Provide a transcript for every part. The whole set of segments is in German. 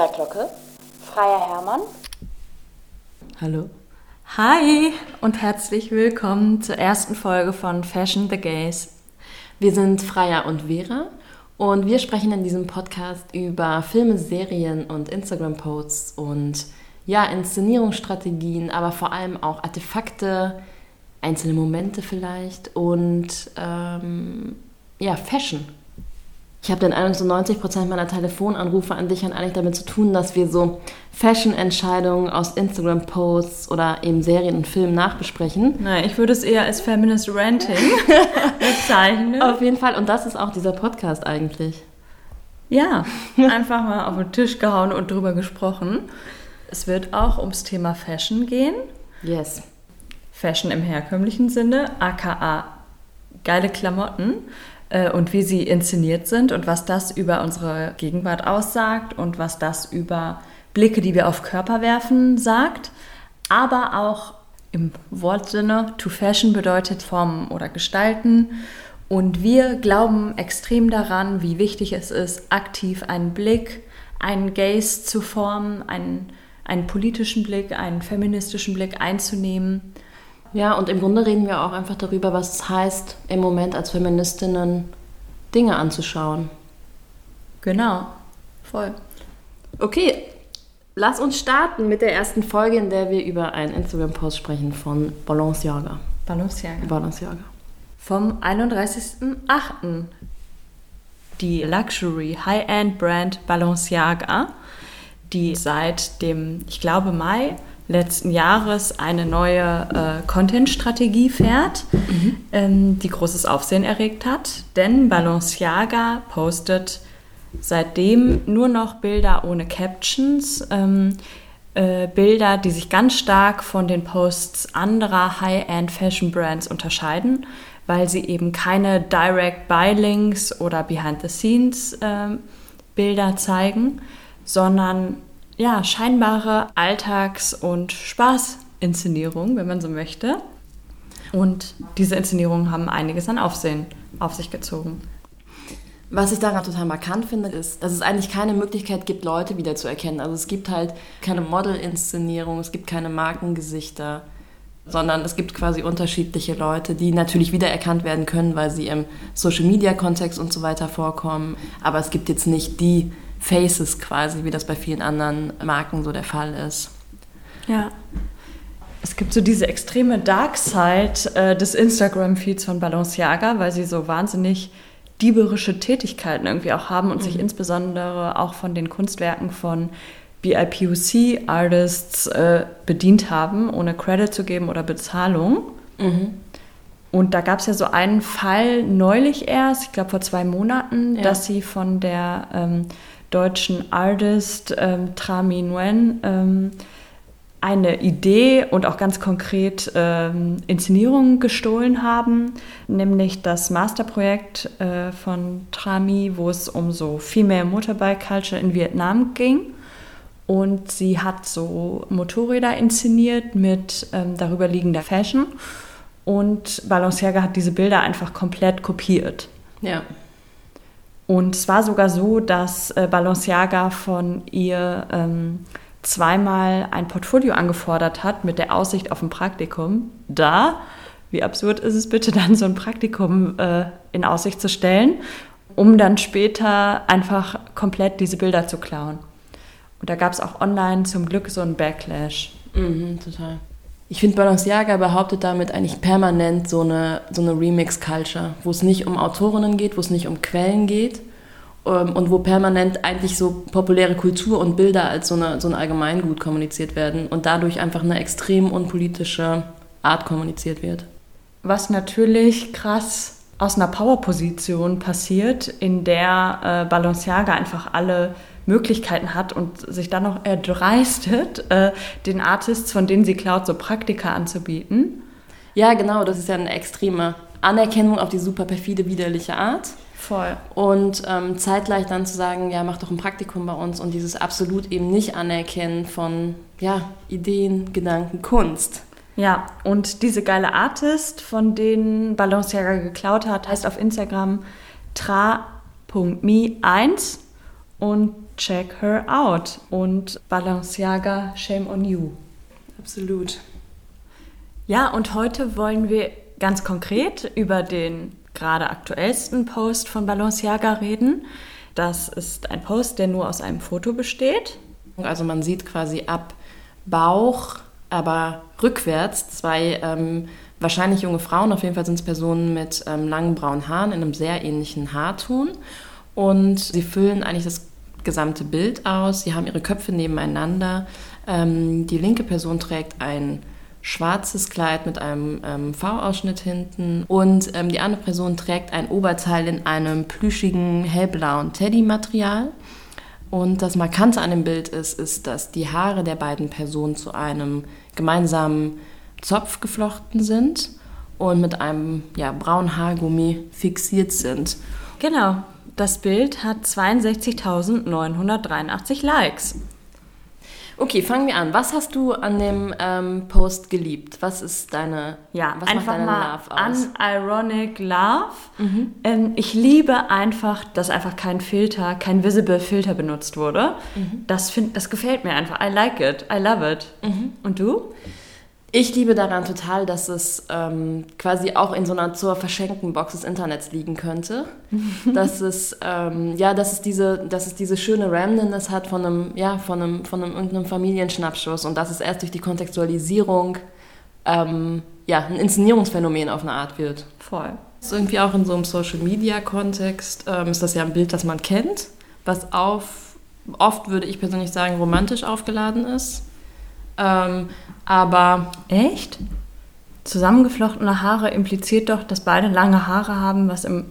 Vera Glocke, Freier Hermann. Hallo. Hi und herzlich willkommen zur ersten Folge von Fashion the Gays. Wir sind Freier und Vera und wir sprechen in diesem Podcast über Filme, Serien und Instagram-Posts und ja, Inszenierungsstrategien, aber vor allem auch Artefakte, einzelne Momente vielleicht und ähm, ja, Fashion. Ich habe den Eindruck, so 90 Prozent meiner Telefonanrufe an dich haben eigentlich damit zu tun, dass wir so Fashion-Entscheidungen aus Instagram-Posts oder eben Serien und Filmen nachbesprechen. Nein, ich würde es eher als Feminist Ranting bezeichnen. Auf jeden Fall. Und das ist auch dieser Podcast eigentlich. Ja, einfach mal auf den Tisch gehauen und drüber gesprochen. Es wird auch ums Thema Fashion gehen. Yes. Fashion im herkömmlichen Sinne, aka geile Klamotten und wie sie inszeniert sind und was das über unsere Gegenwart aussagt und was das über Blicke, die wir auf Körper werfen, sagt. Aber auch im Wortsinne, to fashion bedeutet formen oder gestalten. Und wir glauben extrem daran, wie wichtig es ist, aktiv einen Blick, einen Gaze zu formen, einen, einen politischen Blick, einen feministischen Blick einzunehmen ja, und im Grunde reden wir auch einfach darüber, was es heißt, im Moment als Feministinnen Dinge anzuschauen. Genau, voll. Okay, lass uns starten mit der ersten Folge, in der wir über einen Instagram-Post sprechen von Balenciaga. Balenciaga. Balenciaga. Vom 31.08. Die Luxury High-End Brand Balenciaga, die seit dem, ich glaube, Mai letzten Jahres eine neue äh, Content-Strategie fährt, mhm. ähm, die großes Aufsehen erregt hat. Denn Balenciaga postet seitdem nur noch Bilder ohne Captions, ähm, äh, Bilder, die sich ganz stark von den Posts anderer High-End-Fashion-Brands unterscheiden, weil sie eben keine Direct-Buy-Links oder Behind-the-Scenes-Bilder ähm, äh, zeigen, sondern ja, scheinbare Alltags- und Spaßinszenierung, wenn man so möchte. Und diese Inszenierungen haben einiges an Aufsehen auf sich gezogen. Was ich daran total markant finde, ist, dass es eigentlich keine Möglichkeit gibt, Leute wiederzuerkennen. Also es gibt halt keine Model-Inszenierung, es gibt keine Markengesichter, sondern es gibt quasi unterschiedliche Leute, die natürlich wiedererkannt werden können, weil sie im Social-Media-Kontext und so weiter vorkommen. Aber es gibt jetzt nicht die Faces quasi, wie das bei vielen anderen Marken so der Fall ist. Ja. Es gibt so diese extreme Dark Side äh, des Instagram-Feeds von Balenciaga, weil sie so wahnsinnig dieberische Tätigkeiten irgendwie auch haben und mhm. sich insbesondere auch von den Kunstwerken von BIPOC-Artists äh, bedient haben, ohne Credit zu geben oder Bezahlung. Mhm. Und da gab es ja so einen Fall neulich erst, ich glaube vor zwei Monaten, ja. dass sie von der ähm, deutschen Artist ähm, Trami Nguyen ähm, eine Idee und auch ganz konkret ähm, Inszenierungen gestohlen haben, nämlich das Masterprojekt äh, von Trami, wo es um so Female Motorbike Culture in Vietnam ging. Und sie hat so Motorräder inszeniert mit ähm, darüber liegender Fashion. Und Balenciaga hat diese Bilder einfach komplett kopiert. Ja. Und es war sogar so, dass äh, Balenciaga von ihr ähm, zweimal ein Portfolio angefordert hat mit der Aussicht auf ein Praktikum. Da, wie absurd ist es bitte, dann so ein Praktikum äh, in Aussicht zu stellen, um dann später einfach komplett diese Bilder zu klauen. Und da gab es auch online zum Glück so einen Backlash. Mhm, total. Ich finde, Balenciaga behauptet damit eigentlich permanent so eine, so eine Remix-Culture, wo es nicht um Autorinnen geht, wo es nicht um Quellen geht ähm, und wo permanent eigentlich so populäre Kultur und Bilder als so, eine, so ein Allgemeingut kommuniziert werden und dadurch einfach eine extrem unpolitische Art kommuniziert wird. Was natürlich krass aus einer Powerposition passiert, in der äh, Balenciaga einfach alle Möglichkeiten hat und sich dann noch erdreistet, äh, den Artists, von denen sie klaut, so Praktika anzubieten. Ja, genau, das ist ja eine extreme Anerkennung auf die super perfide, widerliche Art. Voll. Und ähm, zeitgleich dann zu sagen, ja, mach doch ein Praktikum bei uns und dieses absolut eben nicht anerkennen von ja, Ideen, Gedanken, Kunst. Ja, und diese geile Artist, von denen Balenciaga geklaut hat, heißt auf Instagram tra.me1 und check her out. Und Balenciaga, shame on you. Absolut. Ja, und heute wollen wir ganz konkret über den gerade aktuellsten Post von Balenciaga reden. Das ist ein Post, der nur aus einem Foto besteht. Also man sieht quasi ab Bauch, aber rückwärts zwei ähm, wahrscheinlich junge Frauen, auf jeden Fall sind es Personen mit ähm, langen braunen Haaren in einem sehr ähnlichen Haarton. Und sie füllen eigentlich das gesamte Bild aus. Sie haben ihre Köpfe nebeneinander. Ähm, die linke Person trägt ein schwarzes Kleid mit einem ähm, V-Ausschnitt hinten und ähm, die andere Person trägt ein Oberteil in einem plüschigen hellblauen Teddy-Material. Und das Markante an dem Bild ist, ist, dass die Haare der beiden Personen zu einem gemeinsamen Zopf geflochten sind und mit einem ja, braunen Haargummi fixiert sind. Genau, das Bild hat 62.983 Likes. Okay, fangen wir an. Was hast du an dem ähm, Post geliebt? Was ist deine Ja, was einfach macht deine mal Love aus? unironic Love. Ähm, ich liebe einfach, dass einfach kein Filter, kein visible Filter benutzt wurde. Das, find, das gefällt mir einfach. I like it. I love it. Und du? Ich liebe daran total, dass es ähm, quasi auch in so einer zur verschenkten Box des Internets liegen könnte. dass es ähm, ja, dass es diese, dass es diese schöne Randomness hat von einem, ja, von einem, von einem irgendeinem Familienschnappschuss und dass es erst durch die Kontextualisierung ähm, ja, ein Inszenierungsphänomen auf eine Art wird. Voll. So irgendwie auch in so einem Social Media Kontext ähm, ist das ja ein Bild, das man kennt, was auf oft würde ich persönlich sagen romantisch aufgeladen ist. Ähm, aber Echt? Zusammengeflochtene Haare impliziert doch, dass beide lange Haare haben, was im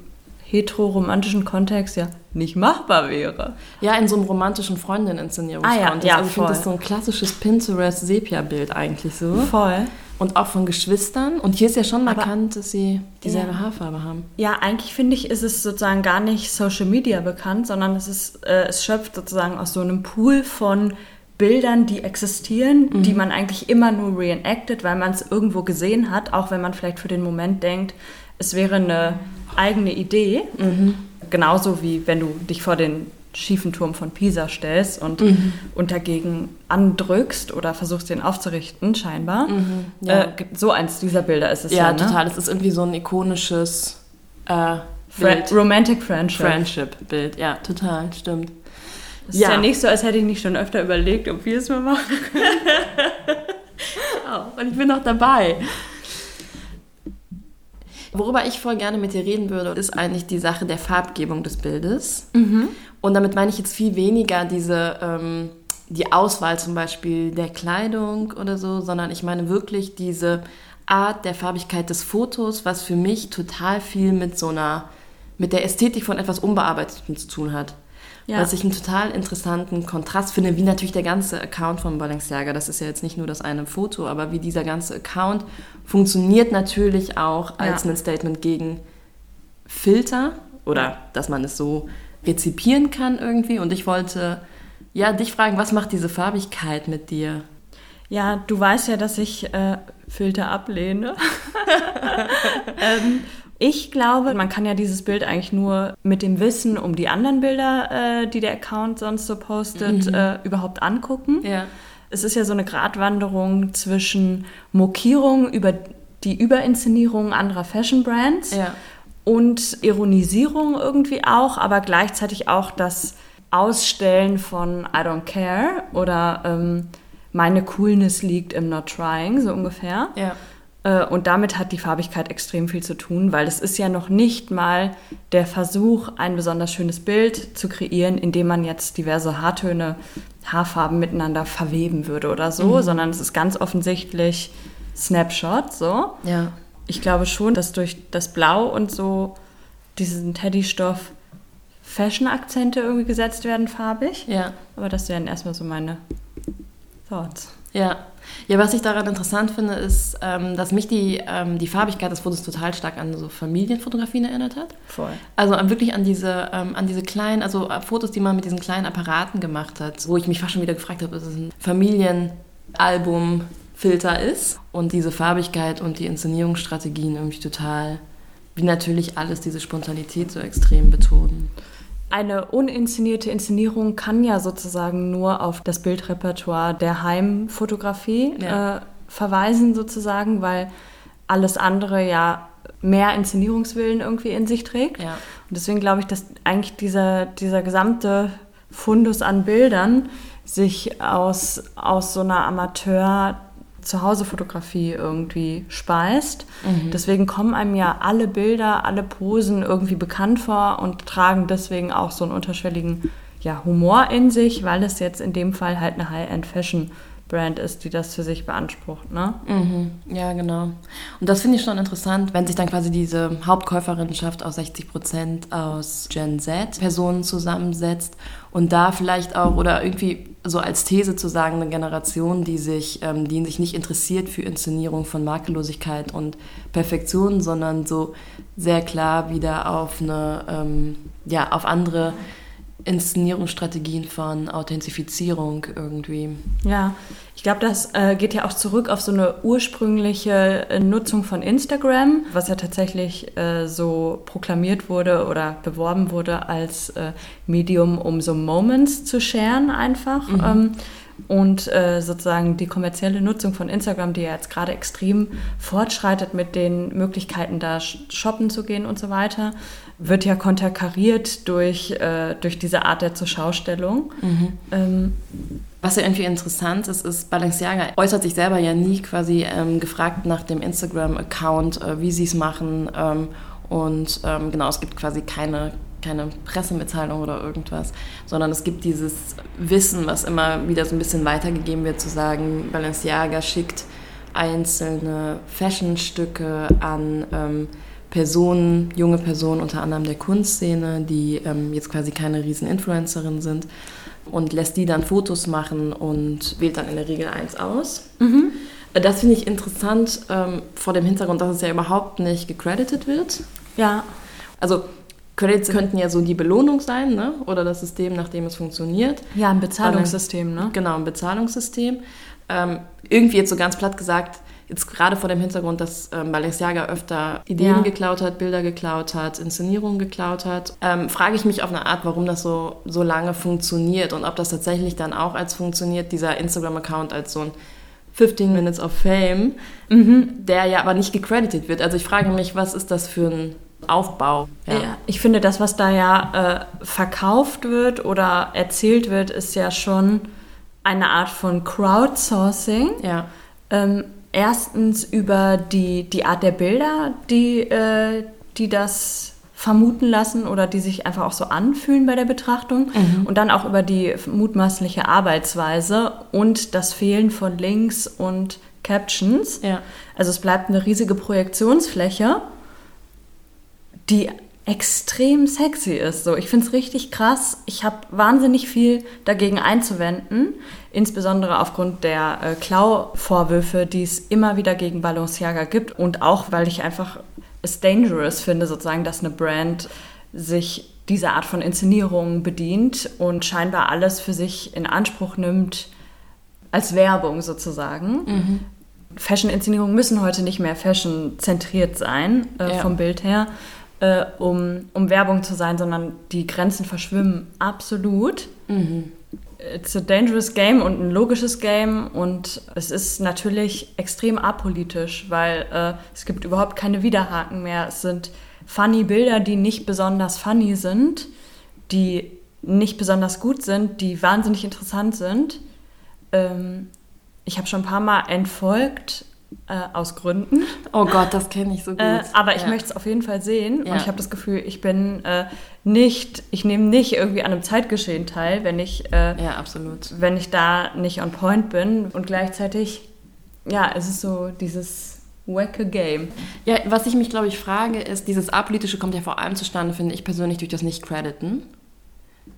heteroromantischen Kontext ja nicht machbar wäre. ja, in so einem romantischen Freundin-Inszenierungskontext. Ah ja, ja, also ich finde das so ein klassisches Pinterest-Sepia-Bild eigentlich so. Voll. Und auch von Geschwistern. Und hier ist ja schon Aber- markant, dass sie dieselbe Ja. Haarfarbe haben. Ja, eigentlich finde ich, ist es sozusagen gar nicht Social Media bekannt, sondern es, ist, äh, es schöpft sozusagen aus so einem Pool von Bildern, die existieren, die man eigentlich immer nur reenactet, weil man es irgendwo gesehen hat, auch wenn man vielleicht für den Moment denkt, es wäre eine eigene Idee. Genauso wie wenn du dich vor den schiefen Turm von Pisa stellst und, und dagegen andrückst oder versuchst, den aufzurichten, scheinbar. ja. Äh, so eins dieser Bilder ist es Ja, ja, ne? total. Es ist irgendwie so ein ikonisches äh, Bild. Romantic Friendship. Friendship-Bild. Ja, total, stimmt. Das ist ja nicht so, als hätte ich nicht schon öfter überlegt, ob wir es mal machen können. Oh, und ich bin noch dabei. Worüber ich voll gerne mit dir reden würde, ist eigentlich die Sache der Farbgebung des Bildes. Und damit meine ich jetzt viel weniger diese, ähm, die Auswahl zum Beispiel der Kleidung oder so, sondern ich meine wirklich diese Art der Farbigkeit des Fotos, was für mich total viel mit so einer, mit der Ästhetik von etwas Unbearbeitetem zu tun hat. Ja. Was ich einen total interessanten Kontrast finde, wie natürlich der ganze Account von Balenciaga, das ist ja jetzt nicht nur das eine Foto, aber wie dieser ganze Account funktioniert natürlich auch als Ja. ein Statement gegen Filter oder dass man es so rezipieren kann irgendwie. Und ich wollte ja dich fragen, was macht diese Farbigkeit mit dir? Ja, du weißt ja, dass ich äh, Filter ablehne. ähm, ich glaube, man kann ja dieses Bild eigentlich nur mit dem Wissen um die anderen Bilder, äh, die der Account sonst so postet, äh, überhaupt angucken. Ja. Es ist ja so eine Gratwanderung zwischen Mokierung über die Überinszenierung anderer Fashion Brands Ja. und Ironisierung irgendwie auch, aber gleichzeitig auch das Ausstellen von I don't care oder ähm, meine Coolness liegt im Not Trying, so ungefähr. Ja. Äh, Und damit hat die Farbigkeit extrem viel zu tun, weil es ist ja noch nicht mal der Versuch, ein besonders schönes Bild zu kreieren, indem man jetzt diverse Haartöne, Haarfarben miteinander verweben würde oder so, sondern es ist ganz offensichtlich Snapshot, so. Ja. Ich glaube schon, dass durch das Blau und so diesen Teddystoff Fashion-Akzente irgendwie gesetzt werden, farbig. Ja. Aber das wären erstmal so meine Thoughts. Ja. Ja, was ich daran interessant finde, ist, ähm, dass mich die, ähm, die Farbigkeit des Fotos total stark an so Familienfotografien erinnert hat. Voll. Also an wirklich an diese, ähm, an diese kleinen, also äh, Fotos, die man mit diesen kleinen Apparaten gemacht hat, wo ich mich fast schon wieder gefragt habe, ob es ein Familienalbumfilter ist. Und diese Farbigkeit und die Inszenierungsstrategien irgendwie total, wie natürlich alles diese Spontanität so extrem betonen. Eine uninszenierte Inszenierung kann ja sozusagen nur auf das Bildrepertoire der Heimfotografie ja. äh, verweisen, sozusagen, weil alles andere ja mehr Inszenierungswillen irgendwie in sich trägt. Ja. Und deswegen glaube ich, dass eigentlich dieser, dieser gesamte Fundus an Bildern sich aus, aus so einer Amateur- Zuhause-Fotografie irgendwie speist. Mhm. Deswegen kommen einem ja alle Bilder, alle Posen irgendwie bekannt vor und tragen deswegen auch so einen unterschwelligen ja, Humor in sich, weil es jetzt in dem Fall halt eine High-End-Fashion Brand ist, die das für sich beansprucht, ne? Mhm. Ja, genau. Und das finde ich schon interessant, wenn sich dann quasi diese Hauptkäuferinnenschaft aus 60 Prozent aus Gen Z Personen zusammensetzt und da vielleicht auch oder irgendwie so als These zu sagen, eine Generation, die sich, ähm, die sich nicht interessiert für Inszenierung von Makellosigkeit und Perfektion, sondern so sehr klar wieder auf eine, ähm, ja, auf andere Inszenierungsstrategien von Authentifizierung irgendwie. Ja, ich glaube, das äh, geht ja auch zurück auf so eine ursprüngliche äh, Nutzung von Instagram, was ja tatsächlich äh, so proklamiert wurde oder beworben wurde als äh, Medium, um so Moments zu sharen einfach. Mhm. Ähm, und äh, sozusagen die kommerzielle Nutzung von Instagram, die ja jetzt gerade extrem fortschreitet mit den Möglichkeiten, da shoppen zu gehen und so weiter, wird ja konterkariert durch, äh, durch diese Art der Zurschaustellung. Mhm. Ähm, was ja irgendwie interessant ist, ist, Balenciaga äußert sich selber ja nie quasi ähm, gefragt nach dem Instagram-Account, äh, wie sie es machen. Ähm, und ähm, genau, es gibt quasi keine, keine Pressemitteilung oder irgendwas, sondern es gibt dieses Wissen, was immer wieder so ein bisschen weitergegeben wird, zu sagen, Balenciaga schickt einzelne Fashionstücke an ähm, Personen, junge Personen unter anderem der Kunstszene, die ähm, jetzt quasi keine riesen Influencerin sind und lässt die dann Fotos machen und wählt dann in der Regel eins aus. Mhm. Das finde ich interessant ähm, vor dem Hintergrund, dass es ja überhaupt nicht gecredited wird. Ja. Also Credits könnten ja so die Belohnung sein, ne? oder das System, nach dem es funktioniert. Ja, ein Bezahlungssystem, ne? Genau, ein Bezahlungssystem. Ähm, irgendwie jetzt so ganz platt gesagt, jetzt gerade vor dem Hintergrund, dass ähm, Balenciaga öfter Ideen ja. geklaut hat, Bilder geklaut hat, Inszenierungen geklaut hat, ähm, frage ich mich auf eine Art, warum das so, so lange funktioniert und ob das tatsächlich dann auch als funktioniert, dieser Instagram-Account als so ein 15 Minutes of Fame, mhm. der ja aber nicht gecredited wird. Also ich frage mich, was ist das für ein Aufbau? Ja. ja ich finde, das, was da ja äh, verkauft wird oder erzählt wird, ist ja schon eine Art von Crowdsourcing. Ja. Ähm, erstens über die, die Art der Bilder, die, äh, die das vermuten lassen oder die sich einfach auch so anfühlen bei der Betrachtung mhm. und dann auch über die mutmaßliche Arbeitsweise und das Fehlen von Links und Captions. Ja. Also es bleibt eine riesige Projektionsfläche, die extrem sexy ist. So, ich finde es richtig krass. Ich habe wahnsinnig viel dagegen einzuwenden, insbesondere aufgrund der äh, Klau-Vorwürfe, die es immer wieder gegen Balenciaga gibt und auch, weil ich einfach es dangerous finde, sozusagen, dass eine Brand sich dieser Art von Inszenierung bedient und scheinbar alles für sich in Anspruch nimmt als Werbung sozusagen. Mhm. Fashion-Inszenierungen müssen heute nicht mehr fashion-zentriert sein, äh, ja. vom Bild her, äh, um, um Werbung zu sein, sondern die Grenzen verschwimmen absolut. Mhm. It's a dangerous game und ein logisches Game und es ist natürlich extrem apolitisch, weil äh, es gibt überhaupt keine Widerhaken mehr. Es sind funny Bilder, die nicht besonders funny sind, die nicht besonders gut sind, die wahnsinnig interessant sind. Ähm, ich habe schon ein paar Mal entfolgt äh, aus Gründen. Oh Gott, das kenne ich so gut. Äh, aber ich ja. möchte es auf jeden Fall sehen ja. und ich habe das Gefühl, ich bin äh, nicht, ich nehme nicht irgendwie an einem Zeitgeschehen teil, wenn ich, äh, ja, absolut. wenn ich da nicht on point bin und gleichzeitig, ja, es ist so dieses wacke Game. Ja, was ich mich, glaube ich, frage, ist, dieses Apolitische kommt ja vor allem zustande, finde ich persönlich, durch das Nicht-Crediten.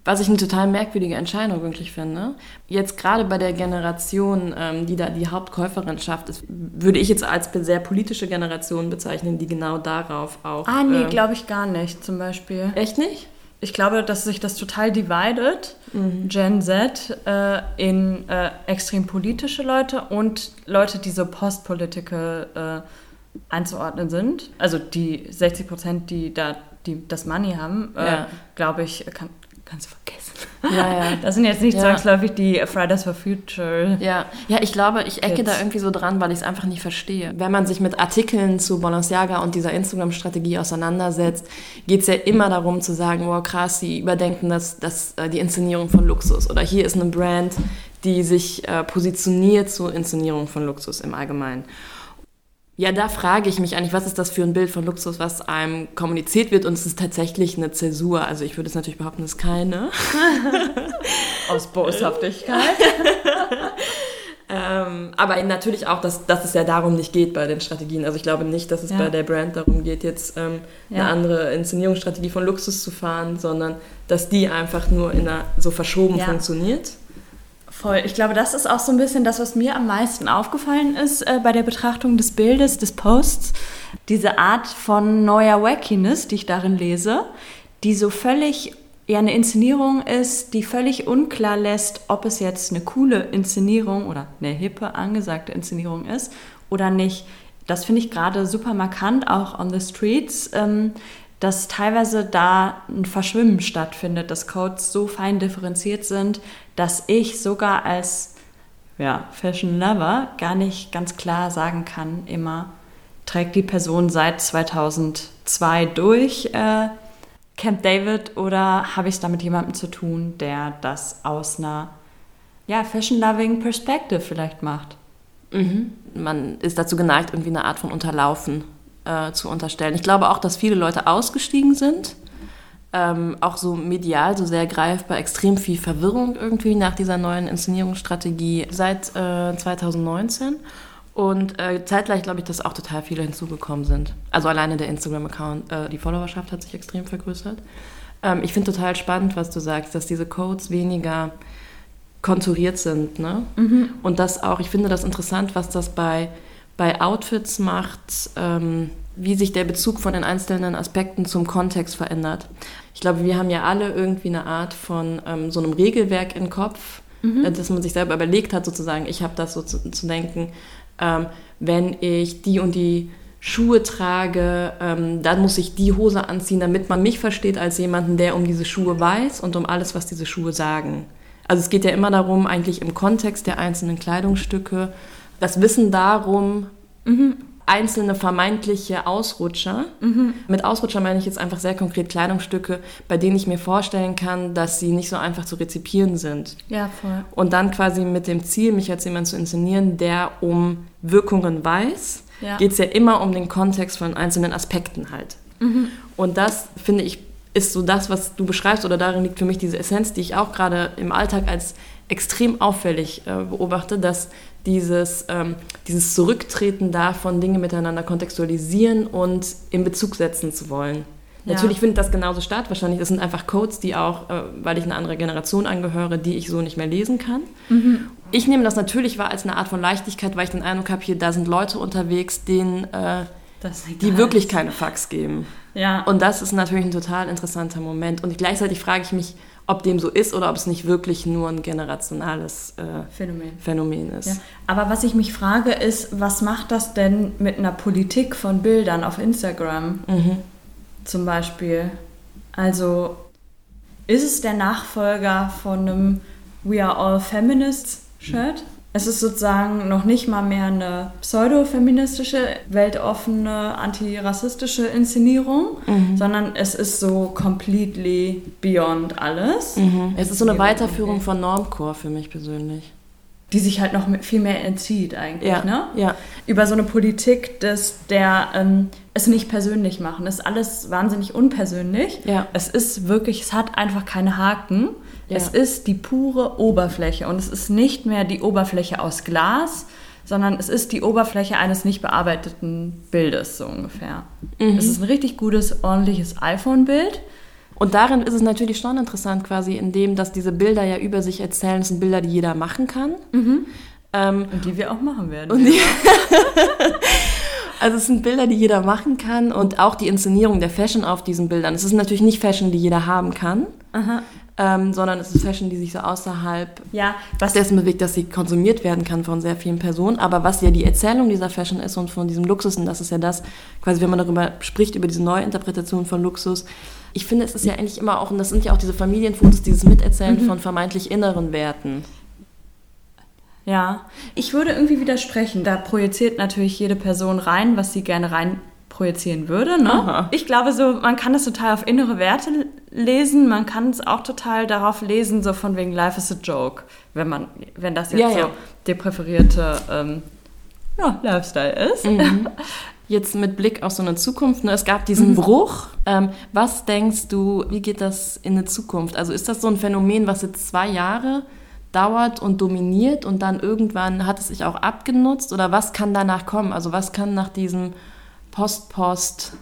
Was ich eine total merkwürdige Entscheidung wirklich finde. Jetzt gerade bei der Generation, ähm, die da die Hauptkäuferin schafft, ist, würde ich jetzt als sehr politische Generation bezeichnen, die genau darauf auch. Ah, nee, ähm, glaube ich gar nicht, zum Beispiel. Echt nicht? Ich glaube, dass sich das total dividet, mhm. Gen Z, äh, in äh, extrem politische Leute und Leute, die so postpolitical äh, einzuordnen sind. Also die 60 Prozent, die da die das Money haben, äh, Ja. glaube ich, kann, kannst du vergessen. Ja, ja. Das sind jetzt nicht Ja. zwangsläufig die Fridays for Future. Ja, ja, ich glaube, ich ecke Kids. da irgendwie so dran, weil ich es einfach nicht verstehe. Wenn man sich mit Artikeln zu Balenciaga und dieser Instagram-Strategie auseinandersetzt, geht es ja immer darum zu sagen, wow, krass, sie überdenken das, das, äh, die Inszenierung von Luxus. Oder hier ist eine Brand, die sich äh, positioniert zur Inszenierung von Luxus im Allgemeinen. Ja, da frage ich mich eigentlich, was ist das für ein Bild von Luxus, was einem kommuniziert wird? Und es ist tatsächlich eine Zäsur. Also ich würde es natürlich behaupten, es ist keine. Aus Boshaftigkeit. Ähm, aber natürlich auch, dass, dass es ja darum nicht geht bei den Strategien. Also ich glaube nicht, dass es Ja. bei der Brand darum geht, jetzt ähm, Ja. eine andere Inszenierungsstrategie von Luxus zu fahren, sondern dass die einfach nur in einer, so verschoben Ja. funktioniert. Voll. Ich glaube, das ist auch so ein bisschen das, was mir am meisten aufgefallen ist äh, bei der Betrachtung des Bildes, des Posts. Diese Art von neuer Wackiness, die ich darin lese, die so völlig ja eine Inszenierung ist, die völlig unklar lässt, ob es jetzt eine coole Inszenierung oder eine hippe, angesagte Inszenierung ist oder nicht. Das finde ich gerade super markant, auch on the streets, ähm, dass teilweise da ein Verschwimmen stattfindet, dass Codes so fein differenziert sind, dass ich sogar als ja, Fashion Lover gar nicht ganz klar sagen kann, immer trägt die Person seit 2002 durch äh, Camp David oder habe ich es da mit jemandem zu tun, der das aus einer ja, Fashion-Loving Perspective vielleicht macht? Mhm. Man ist dazu geneigt, irgendwie eine Art von Unterlaufen äh, zu unterstellen. Ich glaube auch, dass viele Leute ausgestiegen sind. Ähm, auch so medial, so sehr greifbar, extrem viel Verwirrung irgendwie nach dieser neuen Inszenierungsstrategie seit äh, 2019. Und äh, zeitgleich glaube ich, dass auch total viele hinzugekommen sind. Also alleine der Instagram-Account, äh, die Followerschaft hat sich extrem vergrößert. Ähm, ich finde total spannend, was du sagst, dass diese Codes weniger konturiert sind. Ne? Und das auch, ich finde das interessant, was das bei, bei Outfits macht, ähm, wie sich der Bezug von den einzelnen Aspekten zum Kontext verändert. Ich glaube, wir haben ja alle irgendwie eine Art von ähm, so einem Regelwerk im Kopf, äh, dass man sich selber überlegt hat, sozusagen, ich habe das so zu, zu denken, ähm, wenn ich die und die Schuhe trage, ähm, dann muss ich die Hose anziehen, damit man mich versteht als jemanden, der um diese Schuhe weiß und um alles, was diese Schuhe sagen. Also es geht ja immer darum, eigentlich im Kontext der einzelnen Kleidungsstücke, das Wissen darum, einzelne vermeintliche Ausrutscher. Mit Ausrutscher meine ich jetzt einfach sehr konkret Kleidungsstücke, bei denen ich mir vorstellen kann, dass sie nicht so einfach zu rezipieren sind. Ja, voll. Und dann quasi mit dem Ziel, mich als jemand zu inszenieren, der um Wirkungen weiß, Ja. geht es ja immer um den Kontext von einzelnen Aspekten halt. Und das, finde ich, ist so das, was du beschreibst, oder darin liegt für mich diese Essenz, die ich auch gerade im Alltag als extrem auffällig äh, beobachte, dass dieses, ähm, dieses Zurücktreten davon, Dinge miteinander kontextualisieren und in Bezug setzen zu wollen. Ja. Natürlich findet das genauso statt. Wahrscheinlich, das sind einfach Codes, die auch, äh, weil ich einer anderen Generation angehöre, die ich so nicht mehr lesen kann. Ich nehme das natürlich wahr als eine Art von Leichtigkeit, weil ich den Eindruck habe, hier, da sind Leute unterwegs, denen, äh, die wirklich keine Fax geben. Ja. Und das ist natürlich ein total interessanter Moment. Und gleichzeitig frage ich mich, ob dem so ist oder ob es nicht wirklich nur ein generationales äh, Phänomen. Phänomen ist. Ja. Aber was ich mich frage, ist, was macht das denn mit einer Politik von Bildern auf Instagram Mhm. zum Beispiel? Also ist es der Nachfolger von einem We Are All Feminists Shirt? Es ist sozusagen noch nicht mal mehr eine pseudo-feministische, weltoffene, antirassistische Inszenierung, sondern es ist so completely beyond alles, Mhm. Es ist so eine Weiterführung von Normcore für mich persönlich. die sich halt noch viel mehr entzieht eigentlich, Ja, ne? ja. über so eine Politik des, der ähm, es nicht persönlich machen. Es ist alles wahnsinnig unpersönlich. Ja. Es ist wirklich, es hat einfach keine Haken. Ja. Es ist die pure Oberfläche und es ist nicht mehr die Oberfläche aus Glas, sondern es ist die Oberfläche eines nicht bearbeiteten Bildes, so ungefähr. Mhm. Es ist ein richtig gutes, ordentliches iPhone-Bild. Und darin ist es natürlich schon interessant, quasi in dem, dass diese Bilder ja über sich erzählen, das sind Bilder, die jeder machen kann. Ähm, Und die wir auch machen werden. Die, also es sind Bilder, die jeder machen kann und auch die Inszenierung der Fashion auf diesen Bildern. Es ist natürlich nicht Fashion, die jeder haben kann. Ähm, sondern es ist Fashion, die sich so außerhalb ja, was dessen bewegt, dass sie konsumiert werden kann von sehr vielen Personen. Aber was ja die Erzählung dieser Fashion ist und von diesem Luxus, und das ist ja das, quasi wenn man darüber spricht, über diese neue Interpretation von Luxus, ich finde, es ist ja eigentlich immer auch, und das sind ja auch diese Familienfotos, dieses Miterzählen mhm. von vermeintlich inneren Werten. Ja, ich würde irgendwie widersprechen. Da projiziert natürlich jede Person rein, was sie gerne rein projizieren würde. Ne? Ich glaube so, man kann das total auf innere Werte lesen, man kann es auch total darauf lesen, so von wegen Life is a Joke, wenn man, wenn das jetzt ja, so ja. der präferierte ähm, ja, Lifestyle ist. Mhm. Jetzt mit Blick auf so eine Zukunft, ne? es gab diesen mhm. Bruch. Ähm, was denkst du, wie geht das in eine Zukunft? Also ist das so ein Phänomen, was jetzt zwei Jahre dauert und dominiert und dann irgendwann hat es sich auch abgenutzt? Oder was kann danach kommen? Also was kann nach diesem Post-Post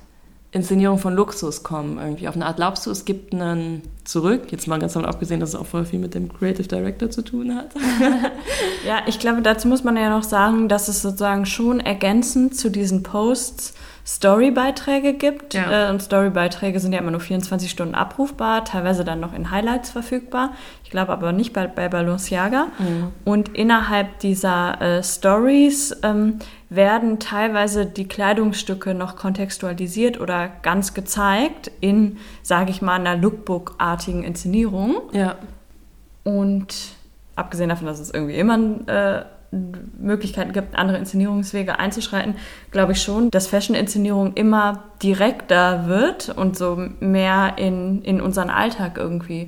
Inszenierung von Luxus kommen, irgendwie auf eine Art. Glaubst du, es gibt einen zurück? Jetzt mal ganz davon abgesehen, dass es auch voll viel mit dem Creative Director zu tun hat. ja, ich glaube, dazu muss man ja noch sagen, dass es sozusagen schon ergänzend zu diesen Posts Storybeiträge gibt. Ja. Äh, und Storybeiträge sind ja immer nur 24 Stunden abrufbar, teilweise dann noch in Highlights verfügbar. Ich glaube aber nicht bei, bei Balenciaga. Mhm. Und innerhalb dieser äh, Stories ähm, werden teilweise die Kleidungsstücke noch kontextualisiert oder ganz gezeigt in, sage ich mal, einer Lookbook-artigen Inszenierung. Ja. Und abgesehen davon, dass es irgendwie immer äh, Möglichkeiten gibt, andere Inszenierungswege einzuschreiten, glaube ich schon, dass Fashion-Inszenierung immer direkter wird und so mehr in, in unseren Alltag irgendwie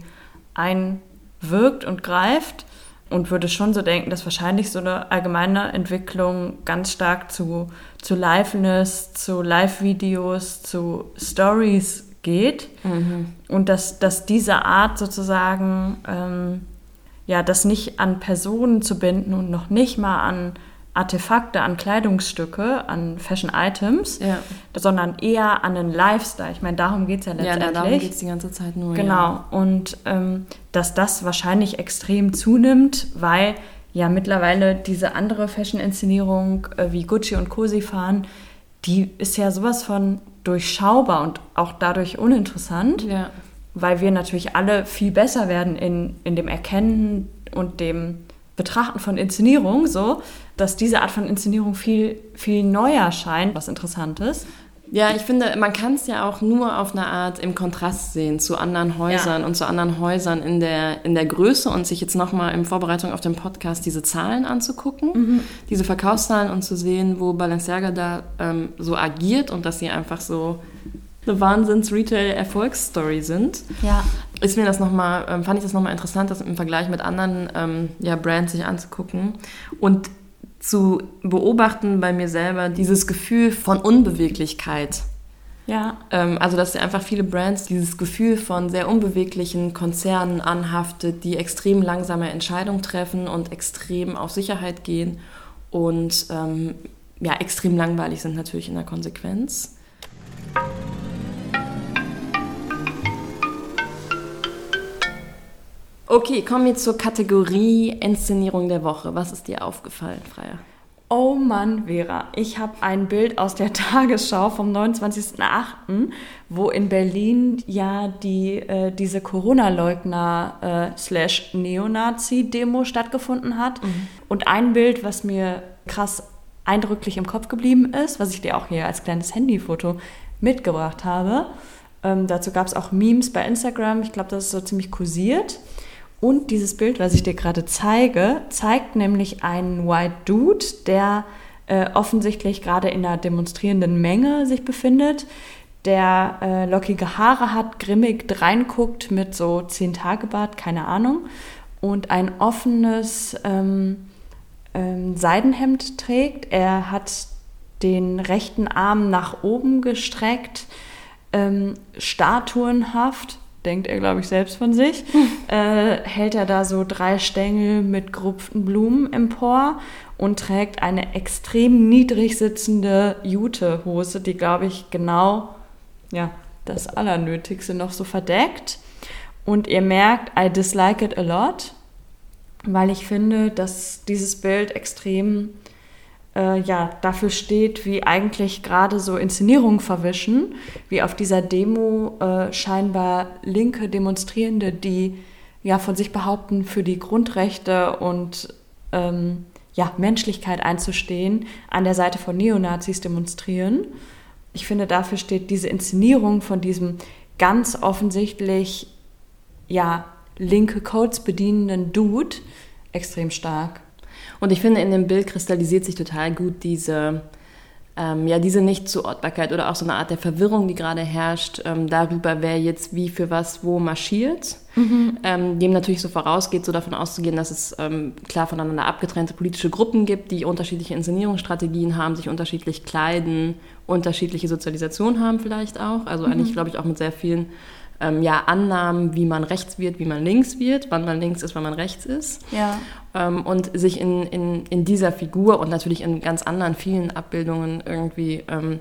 einwirkt und greift und würde schon so denken, dass wahrscheinlich so eine allgemeine Entwicklung ganz stark zu, zu Liveness, zu Live-Videos, zu Stories geht mhm. und dass, dass diese Art sozusagen, ähm, ja, das nicht an Personen zu binden und noch nicht mal an Artefakte, an Kleidungsstücke, an Fashion Items, ja. sondern eher an einen Lifestyle. Ich meine, darum geht es ja letztendlich. Ja, darum geht es die ganze Zeit nur. Genau. Ja. Und ähm, dass das wahrscheinlich extrem zunimmt, weil ja mittlerweile diese andere Fashion-Inszenierung äh, wie Gucci und Cosi fahren, die ist ja sowas von durchschaubar und auch dadurch uninteressant, ja. Weil wir natürlich alle viel besser werden in, in dem Erkennen und dem Betrachten von Inszenierung, so, dass diese Art von Inszenierung viel, viel neuer scheint, was interessant ist. Ja, ich finde, man kann es ja auch nur auf eine Art im Kontrast sehen zu anderen Häusern ja. und zu anderen Häusern in der, in der Größe und sich jetzt nochmal in Vorbereitung auf den Podcast diese Zahlen anzugucken, mhm. diese Verkaufszahlen und zu sehen, wo Balenciaga da ähm, so agiert und dass sie einfach so eine Wahnsinns-Retail-Erfolgsstory sind. Ja ist mir das noch mal, ähm, fand ich das nochmal interessant, das im Vergleich mit anderen ähm, ja, Brands sich anzugucken und zu beobachten bei mir selber dieses Gefühl von Unbeweglichkeit. Ja. Ähm, also, dass einfach viele Brands dieses Gefühl von sehr unbeweglichen Konzernen anhaftet, die extrem langsame Entscheidungen treffen und extrem auf Sicherheit gehen und ähm, ja, extrem langweilig sind natürlich in der Konsequenz. Okay, kommen wir zur Kategorie Inszenierung der Woche. Was ist dir aufgefallen, Freier? Oh Mann, Vera, ich habe ein Bild aus der Tagesschau vom 29.08., wo in Berlin ja die, äh, diese Corona-Leugner- äh, slash Neonazi-Demo stattgefunden hat. Mhm. Und ein Bild, was mir krass eindrücklich im Kopf geblieben ist, was ich dir auch hier als kleines Handyfoto mitgebracht habe. Ähm, dazu gab es auch Memes bei Instagram. Ich glaube, das ist so ziemlich kursiert. Und dieses Bild, was ich dir gerade zeige, zeigt nämlich einen White Dude, der äh, offensichtlich gerade in einer demonstrierenden Menge sich befindet, der äh, lockige Haare hat, grimmig reinguckt mit so zehn Tage Bart, keine Ahnung, und ein offenes ähm, ähm, Seidenhemd trägt. Er hat den rechten Arm nach oben gestreckt, ähm, statuenhaft denkt er, glaube ich, selbst von sich, äh, hält er da so drei Stängel mit gerupften Blumen empor und trägt eine extrem niedrig sitzende Jutehose, die, glaube ich, genau ja, das Allernötigste noch so verdeckt. Und ihr merkt, I dislike it a lot, weil ich finde, dass dieses Bild extrem äh, ja, dafür steht, wie eigentlich gerade so Inszenierungen verwischen, wie auf dieser Demo äh, scheinbar linke Demonstrierende, die ja, von sich behaupten, für die Grundrechte und ähm, ja, Menschlichkeit einzustehen, an der Seite von Neonazis demonstrieren. Ich finde, dafür steht diese Inszenierung von diesem ganz offensichtlich ja, linke Codes bedienenden Dude extrem stark. Und ich finde, in dem Bild kristallisiert sich total gut diese, ähm, ja, diese Nichtzuordbarkeit oder auch so eine Art der Verwirrung, die gerade herrscht, ähm, darüber, wer jetzt wie für was wo marschiert. Mhm. Ähm, dem natürlich so vorausgeht, so davon auszugehen, dass es ähm, klar voneinander abgetrennte politische Gruppen gibt, die unterschiedliche Inszenierungsstrategien haben, sich unterschiedlich kleiden, unterschiedliche Sozialisation haben vielleicht auch. Also mhm. eigentlich, glaube ich, auch mit sehr vielen ähm, ja, Annahmen, wie man rechts wird, wie man links wird, wann man links ist, wann man rechts ist. Ja. Ähm, und sich in, in, in dieser Figur und natürlich in ganz anderen vielen Abbildungen irgendwie ähm,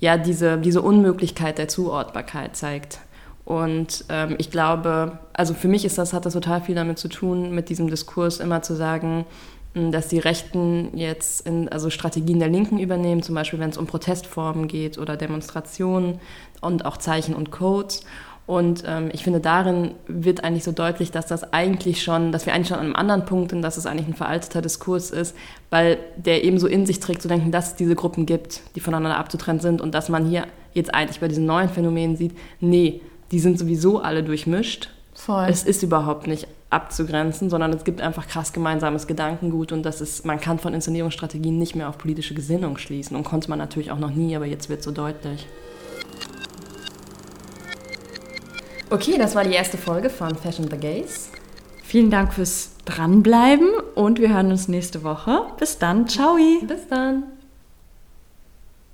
ja, diese, diese Unmöglichkeit der Zuordbarkeit zeigt. Und ähm, ich glaube, also für mich ist das, hat das total viel damit zu tun, mit diesem Diskurs immer zu sagen, dass die Rechten jetzt in, also Strategien der Linken übernehmen, zum Beispiel wenn es um Protestformen geht oder Demonstrationen und auch Zeichen und Codes. Und ähm, ich finde, darin wird eigentlich so deutlich, dass das eigentlich schon, dass wir eigentlich schon an einem anderen Punkt sind, dass es eigentlich ein veralteter Diskurs ist, weil der eben so in sich trägt, zu denken, dass es diese Gruppen gibt, die voneinander abzutrennen sind und dass man hier jetzt eigentlich bei diesen neuen Phänomenen sieht, nee, die sind sowieso alle durchmischt. Voll. Es ist überhaupt nicht abzugrenzen, sondern es gibt einfach krass gemeinsames Gedankengut und das ist, man kann von Inszenierungsstrategien nicht mehr auf politische Gesinnung schließen und konnte man natürlich auch noch nie, aber jetzt wird so deutlich. Okay, das war die erste Folge von Fashion the Gays. Vielen Dank fürs Dranbleiben und wir hören uns nächste Woche. Bis dann. Ciao. Bis dann.